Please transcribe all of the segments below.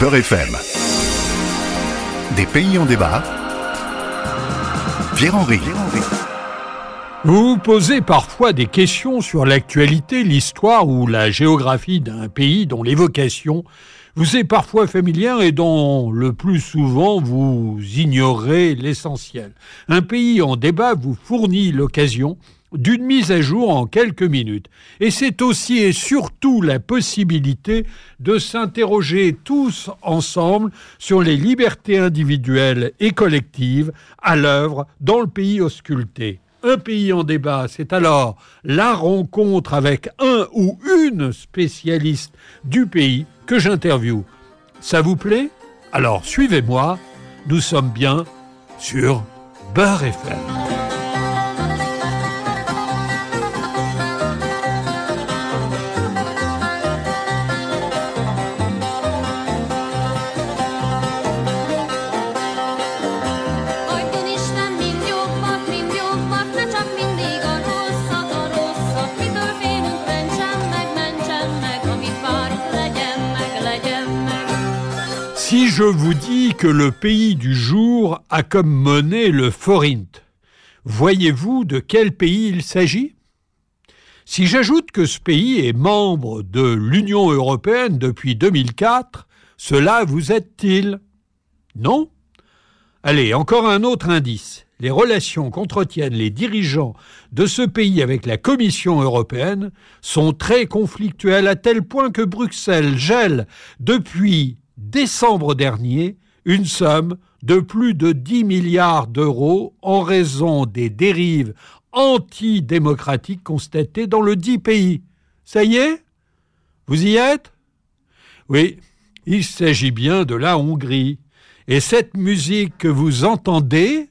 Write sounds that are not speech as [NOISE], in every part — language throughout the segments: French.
Beurre FM. Des pays en débat. Pierre-Henri. Vous vous posez parfois des questions sur l'actualité, l'histoire ou la géographie d'un pays dont l'évocation vous est parfois familière et dont le plus souvent vous ignorez l'essentiel. Un pays en débat vous fournit l'occasion d'une mise à jour en quelques minutes. Et c'est aussi et surtout la possibilité de s'interroger tous ensemble sur les libertés individuelles et collectives à l'œuvre dans le pays ausculté. Un pays en débat, c'est alors la rencontre avec un ou une spécialiste du pays que j'interviewe. Ça vous plaît? Alors suivez-moi, nous sommes bien sur Beurre FM. Si je vous dis que le pays du jour a comme monnaie le forint, voyez-vous de quel pays il s'agit? Si j'ajoute que ce pays est membre de l'Union européenne depuis 2004, cela vous aide-t-il? Non. Allez, encore un autre indice. Les relations qu'entretiennent les dirigeants de ce pays avec la Commission européenne sont très conflictuelles à tel point que Bruxelles gèle depuis décembre dernier une somme de plus de 10 milliards d'euros en raison des dérives antidémocratiques constatées dans le dit pays. Ça y est? Vous y êtes? Oui, il s'agit bien de la Hongrie. Et cette musique que vous entendez,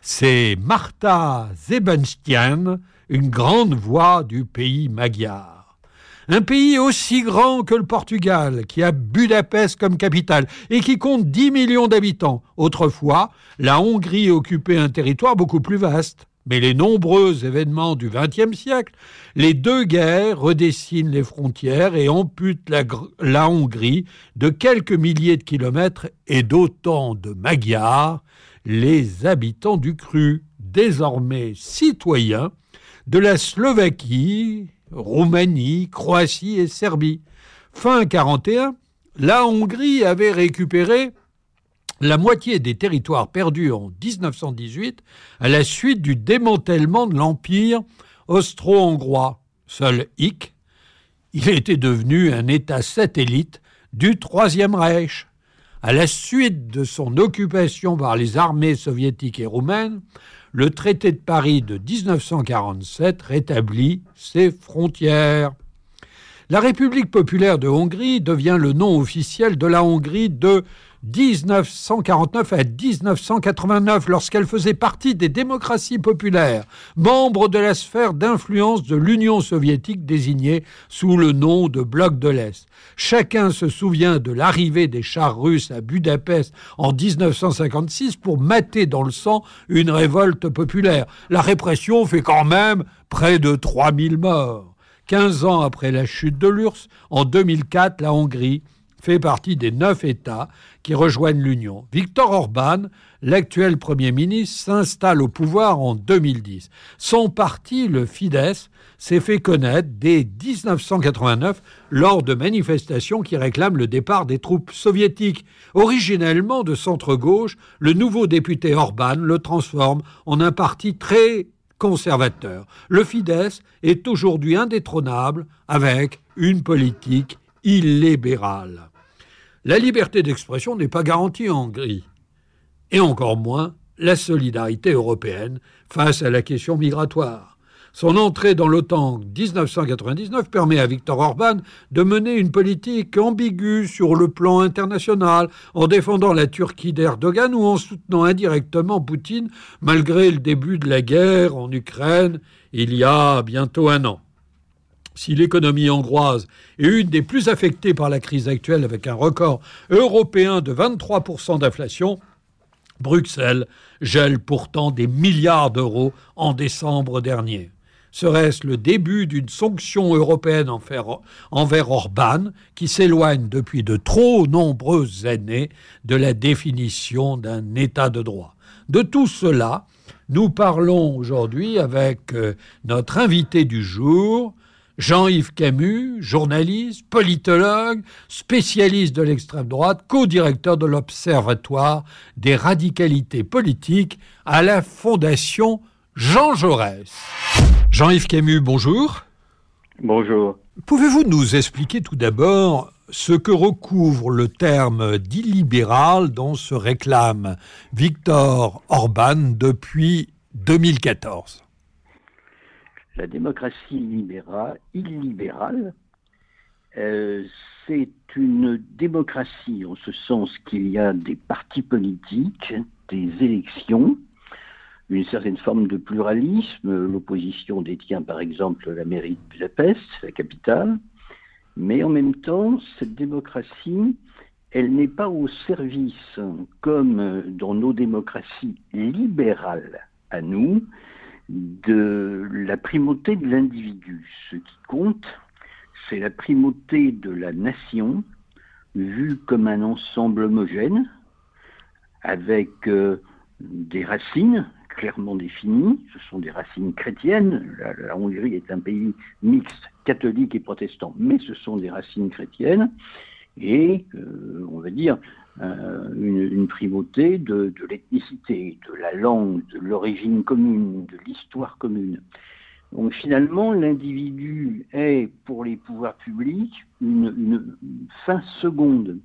c'est Martha Zebenstian, une grande voix du pays magyar. Un pays aussi grand que le Portugal, qui a Budapest comme capitale et qui compte 10 millions d'habitants. Autrefois, la Hongrie occupait un territoire beaucoup plus vaste. Mais les nombreux événements du XXe siècle, les deux guerres redessinent les frontières et amputent la, Hongrie de quelques milliers de kilomètres et d'autant de Magyars, les habitants du cru, désormais citoyens de la Slovaquie Roumanie, Croatie et Serbie. Fin 41, la Hongrie avait récupéré la moitié des territoires perdus en 1918 à la suite du démantèlement de l'Empire austro-hongrois. Seul Hick, il était devenu un État satellite du Troisième Reich. À la suite de son occupation par les armées soviétiques et roumaines, le traité de Paris de 1947 rétablit ses frontières. La République populaire de Hongrie devient le nom officiel de la Hongrie de 1949 à 1989 lorsqu'elle faisait partie des démocraties populaires, membre de la sphère d'influence de l'Union soviétique désignée sous le nom de bloc de l'Est. Chacun se souvient de l'arrivée des chars russes à Budapest en 1956 pour mater dans le sang une révolte populaire. La répression fait quand même près de 3000 morts. 15 ans après la chute de l'URSS, en 2004, la Hongrie fait partie des neuf États qui rejoignent l'Union. Viktor Orban, l'actuel Premier ministre, s'installe au pouvoir en 2010. Son parti, le Fidesz, s'est fait connaître dès 1989 lors de manifestations qui réclament le départ des troupes soviétiques. Originellement de centre-gauche, le nouveau député Orban le transforme en un parti très conservateur. Le Fidesz est aujourd'hui indétrônable avec une politique illibérale. La liberté d'expression n'est pas garantie en Hongrie, et encore moins la solidarité européenne face à la question migratoire. Son entrée dans l'OTAN en 1999 permet à Viktor Orban de mener une politique ambiguë sur le plan international, en défendant la Turquie d'Erdogan ou en soutenant indirectement Poutine malgré le début de la guerre en Ukraine il y a bientôt un an. Si l'économie hongroise est une des plus affectées par la crise actuelle avec un record européen de 23% d'inflation, Bruxelles gèle pourtant des milliards d'euros en décembre dernier. Serait-ce le début d'une sanction européenne envers Orban qui s'éloigne depuis de trop nombreuses années de la définition d'un État de droit? De tout cela, nous parlons aujourd'hui avec euh, notre invité du jour, Jean-Yves Camus, journaliste, politologue, spécialiste de l'extrême droite, co-directeur de l'Observatoire des radicalités politiques à la Fondation Jean Jaurès. Jean-Yves Camus, bonjour. Bonjour. Pouvez-vous nous expliquer tout d'abord ce que recouvre le terme d'illibéral dont se réclame Victor Orban depuis 2014 La démocratie libérale, illibérale, euh, c'est une démocratie en ce sens qu'il y a des partis politiques, des élections, une certaine forme de pluralisme. L'opposition détient par exemple la mairie de Budapest, la capitale. Mais en même temps, cette démocratie, elle n'est pas au service, comme dans nos démocraties libérales à nous, de la primauté de l'individu. Ce qui compte, c'est la primauté de la nation, vue comme un ensemble homogène, avec euh, des racines clairement définies, ce sont des racines chrétiennes. La, Hongrie est un pays mixte, catholique et protestant, mais ce sont des racines chrétiennes. Et, euh, on va dire, euh, une, primauté de, l'ethnicité, de la langue, de l'origine commune, de l'histoire commune. Donc finalement, l'individu est, pour les pouvoirs publics, une, une fin seconde.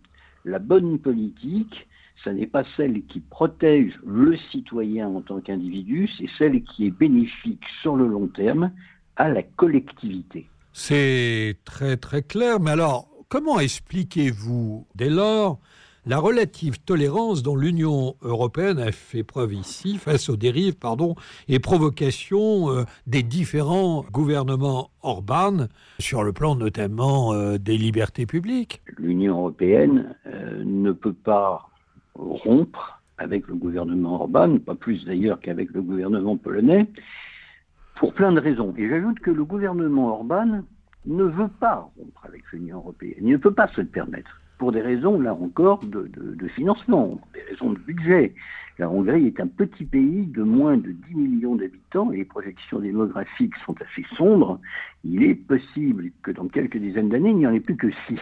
La bonne politique, ce n'est pas celle qui protège le citoyen en tant qu'individu, c'est celle qui est bénéfique sur le long terme à la collectivité. C'est très très clair, mais alors comment expliquez-vous dès lors la relative tolérance dont l'Union européenne a fait preuve ici face aux dérives et provocations euh, des différents gouvernements Orban sur le plan notamment euh, des libertés publiques. L'Union européenne euh, ne peut pas rompre avec le gouvernement Orban, pas plus d'ailleurs qu'avec le gouvernement polonais, pour plein de raisons. Et j'ajoute que le gouvernement Orban ne veut pas rompre avec l'Union européenne. Il ne peut pas se le permettre, pour des raisons, là encore, de, financement, des raisons de budget. La Hongrie est un petit pays de moins de 10 millions d'habitants et les projections démographiques sont assez sombres. Il est possible que dans quelques dizaines d'années, il n'y en ait plus que 6.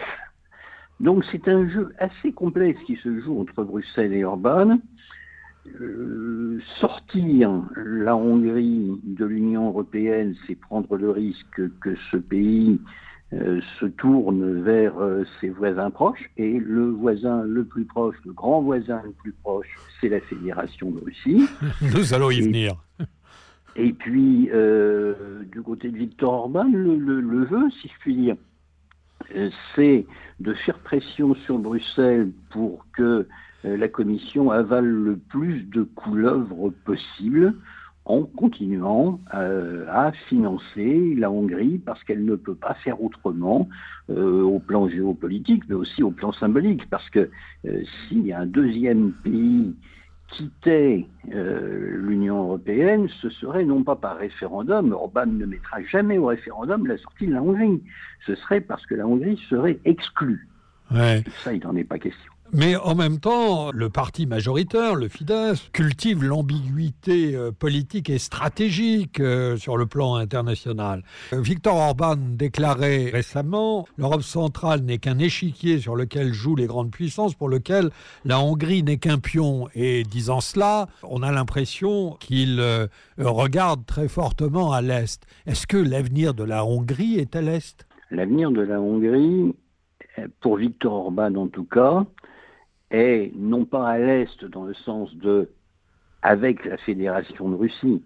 Donc c'est un jeu assez complexe qui se joue entre Bruxelles et Orban. Euh, sortir la Hongrie de l'Union européenne, c'est prendre le risque que ce pays se tourne vers euh, ses voisins proches. Et le voisin le plus proche, le grand voisin le plus proche, c'est la Fédération de Russie. [LAUGHS] Nous allons y venir. Et puis, du côté de Victor Orban, le, le vœu, si je puis dire, c'est de faire pression sur Bruxelles pour que euh, la Commission avale le plus de couleuvres possible en continuant euh, à financer la Hongrie parce qu'elle ne peut pas faire autrement euh, au plan géopolitique, mais aussi au plan symbolique, parce que y a un deuxième pays quittait l'Union européenne, ce serait non pas par référendum, Orban ne mettra jamais au référendum la sortie de la Hongrie, ce serait parce que la Hongrie serait exclue. Ça, il n'en est pas question. Mais en même temps, le parti majoritaire, le Fidesz, cultive l'ambiguïté euh, politique et stratégique euh, sur le plan international. Euh, Victor Orban déclarait récemment L'Europe centrale n'est qu'un échiquier sur lequel jouent les grandes puissances, pour lequel la Hongrie n'est qu'un pion. Et disant cela, on a l'impression qu'il regarde très fortement à l'Est. Est-ce que l'avenir de la Hongrie est à l'Est? L'avenir de la Hongrie, pour Victor Orban en tout cas, est non pas à l'Est dans le sens de avec la Fédération de Russie,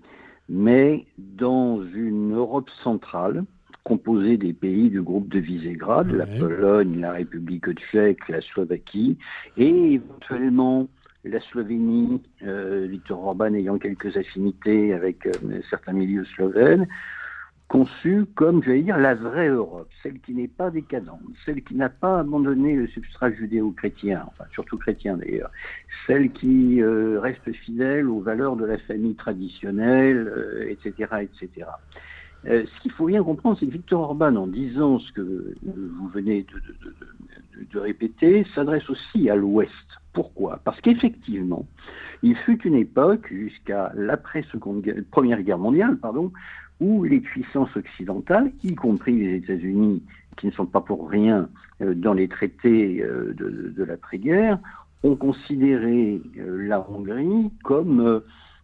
mais dans une Europe centrale composée des pays du groupe de Visegrad, la Pologne, la République tchèque, la Slovaquie, et éventuellement la Slovénie, euh, Viktor Orban ayant quelques affinités avec euh, certains milieux slovènes, conçue comme, j'allais dire, la vraie Europe, celle qui n'est pas décadente, celle qui n'a pas abandonné le substrat judéo-chrétien, enfin surtout chrétien d'ailleurs, celle qui euh, reste fidèle aux valeurs de la famille traditionnelle, etc., euh, etc. Euh, ce qu'il faut bien comprendre, c'est que Victor Orban, en disant ce que vous venez de, répéter, s'adresse aussi à l'Ouest. Pourquoi? Parce qu'effectivement, il fut une époque, jusqu'à l'après-première guerre mondiale, pardon, où les puissances occidentales, y compris les États-Unis, qui ne sont pas pour rien euh, dans les traités euh, de, l'après-guerre, ont considéré la Hongrie comme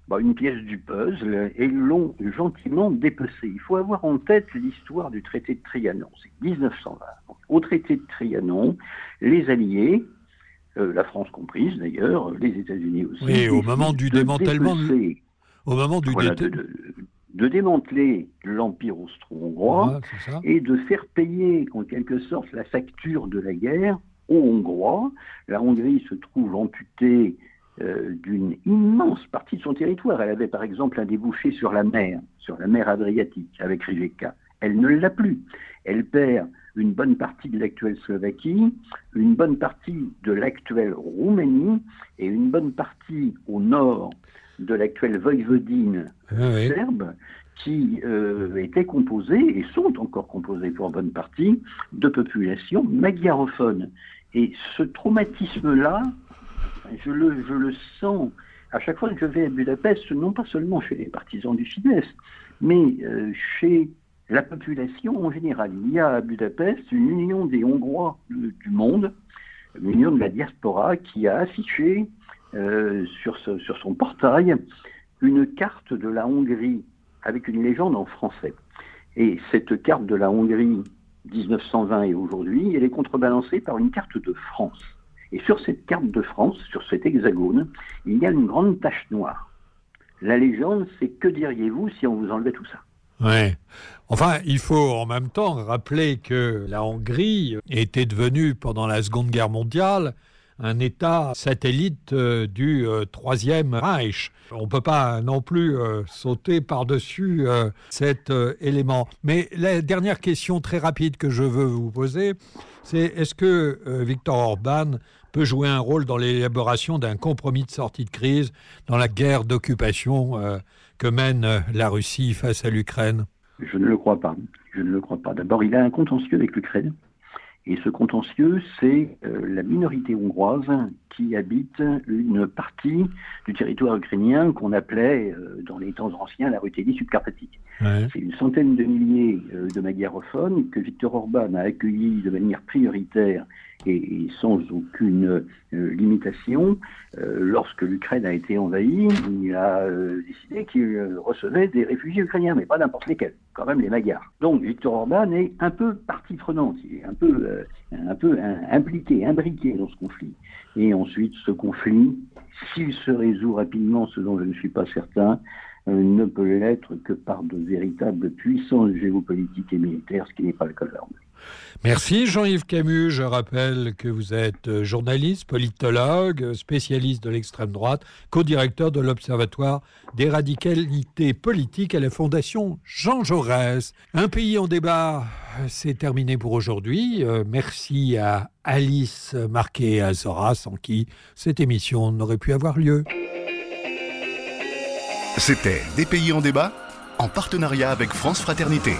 bah, une pièce du puzzle et l'ont gentiment dépecé. Il faut avoir en tête l'histoire du traité de Trianon, c'est 1920. Au traité de Trianon, les Alliés, euh, la France comprise d'ailleurs, les États-Unis aussi. Oui, au moment du démantèlement. au moment du de, démanteler l'Empire austro-hongrois et de faire payer en quelque sorte la facture de la guerre aux Hongrois. La Hongrie se trouve amputée euh, d'une immense partie de son territoire. Elle avait par exemple un débouché sur la mer, sur la mer Adriatique avec Rijeka. Elle ne l'a plus. Elle perd une bonne partie de l'actuelle Slovaquie, une bonne partie de l'actuelle Roumanie et une bonne partie au nord de l'actuelle Voïvodine ah serbe qui euh, étaient composées et sont encore composées pour bonne partie de populations magyarophones. Et ce traumatisme-là je le, je le sens à chaque fois que je vais à Budapest, non pas seulement chez les partisans du Fidesz, mais euh, chez la population en général. Il y a à Budapest une union des Hongrois du monde, une union de la diaspora, qui a affiché euh, sur, son portail une carte de la Hongrie avec une légende en français. Et cette carte de la Hongrie 1920 et aujourd'hui, elle est contrebalancée par une carte de France. Et sur cette carte de France, sur cet hexagone, il y a une grande tache noire. La légende, c'est que diriez-vous si on vous enlevait tout ça? Ouais. Enfin, il faut en même temps rappeler que la Hongrie était devenue pendant la Seconde Guerre mondiale un État satellite euh, du euh, Troisième Reich. On ne peut pas non plus euh, sauter par-dessus cet élément. Mais la dernière question très rapide que je veux vous poser, c'est est-ce que Victor Orban peut jouer un rôle dans l'élaboration d'un compromis de sortie de crise dans la guerre d'occupation que mène la Russie face à l'Ukraine? Je ne le crois pas. Je ne le crois pas. D'abord, il a un contentieux avec l'Ukraine. Et ce contentieux, c'est euh, la minorité hongroise qui habite une partie du territoire ukrainien qu'on appelait euh, dans les temps anciens la Ruthénie subcarpatique. C'est une centaine de milliers euh, de magyarophones que Viktor Orban a accueillis de manière prioritaire et, sans aucune limitation. lorsque l'Ukraine a été envahie, il a décidé qu'il recevait des réfugiés ukrainiens, mais pas n'importe lesquels, quand même les Magyars. Donc Viktor Orban est un peu partie prenante, il est un peu, un peu impliqué, imbriqué dans ce conflit. Et ensuite, ce conflit, s'il se résout rapidement, ce dont je ne suis pas certain, euh, ne peut l'être que par de véritables puissances géopolitiques et militaires, ce qui n'est pas le cas de l'armée. Merci Jean-Yves Camus. Je rappelle que vous êtes euh, journaliste, politologue, spécialiste de l'extrême droite, co-directeur de l'Observatoire des radicalités politiques à la Fondation Jean Jaurès. Un pays en débat, c'est terminé pour aujourd'hui. Euh, merci à Alice Marquet et à Zora, sans qui cette émission n'aurait pu avoir lieu. C'était Des pays en débat en partenariat avec France Fraternité.